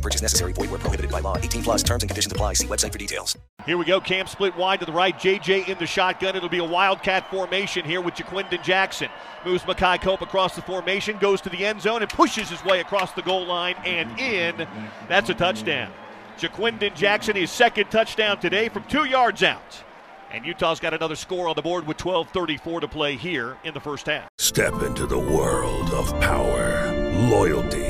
No purchase necessary. Void where prohibited by law. 18 plus terms and conditions apply. See website for details. Here we go. Cam split wide to the right. JJ in the shotgun. It'll be a wildcat formation here with Ja'Quinden Jackson. Moves Makai Cope across the formation, goes to the end zone, and pushes his way across the goal line and in. That's a touchdown. Ja'Quinden Jackson, his second touchdown today from two yards out. And Utah's got another score on the board with 12.34 to play here in the first half. Step into the world of power, loyalty,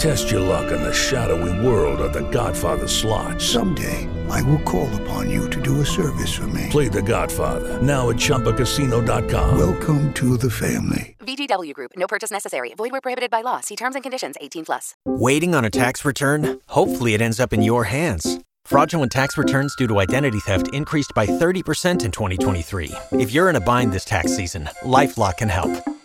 Test your luck in the shadowy world of The Godfather slot. Someday, I will call upon you to do a service for me. Play The Godfather now at ChumbaCasino.com. Welcome to the family. VGW Group. No purchase necessary. Void where prohibited by law. See terms and conditions. 18 plus. Waiting on a tax return? Hopefully, it ends up in your hands. Fraudulent tax returns due to identity theft increased by 30% in 2023. If you're in a bind this tax season, LifeLock can help.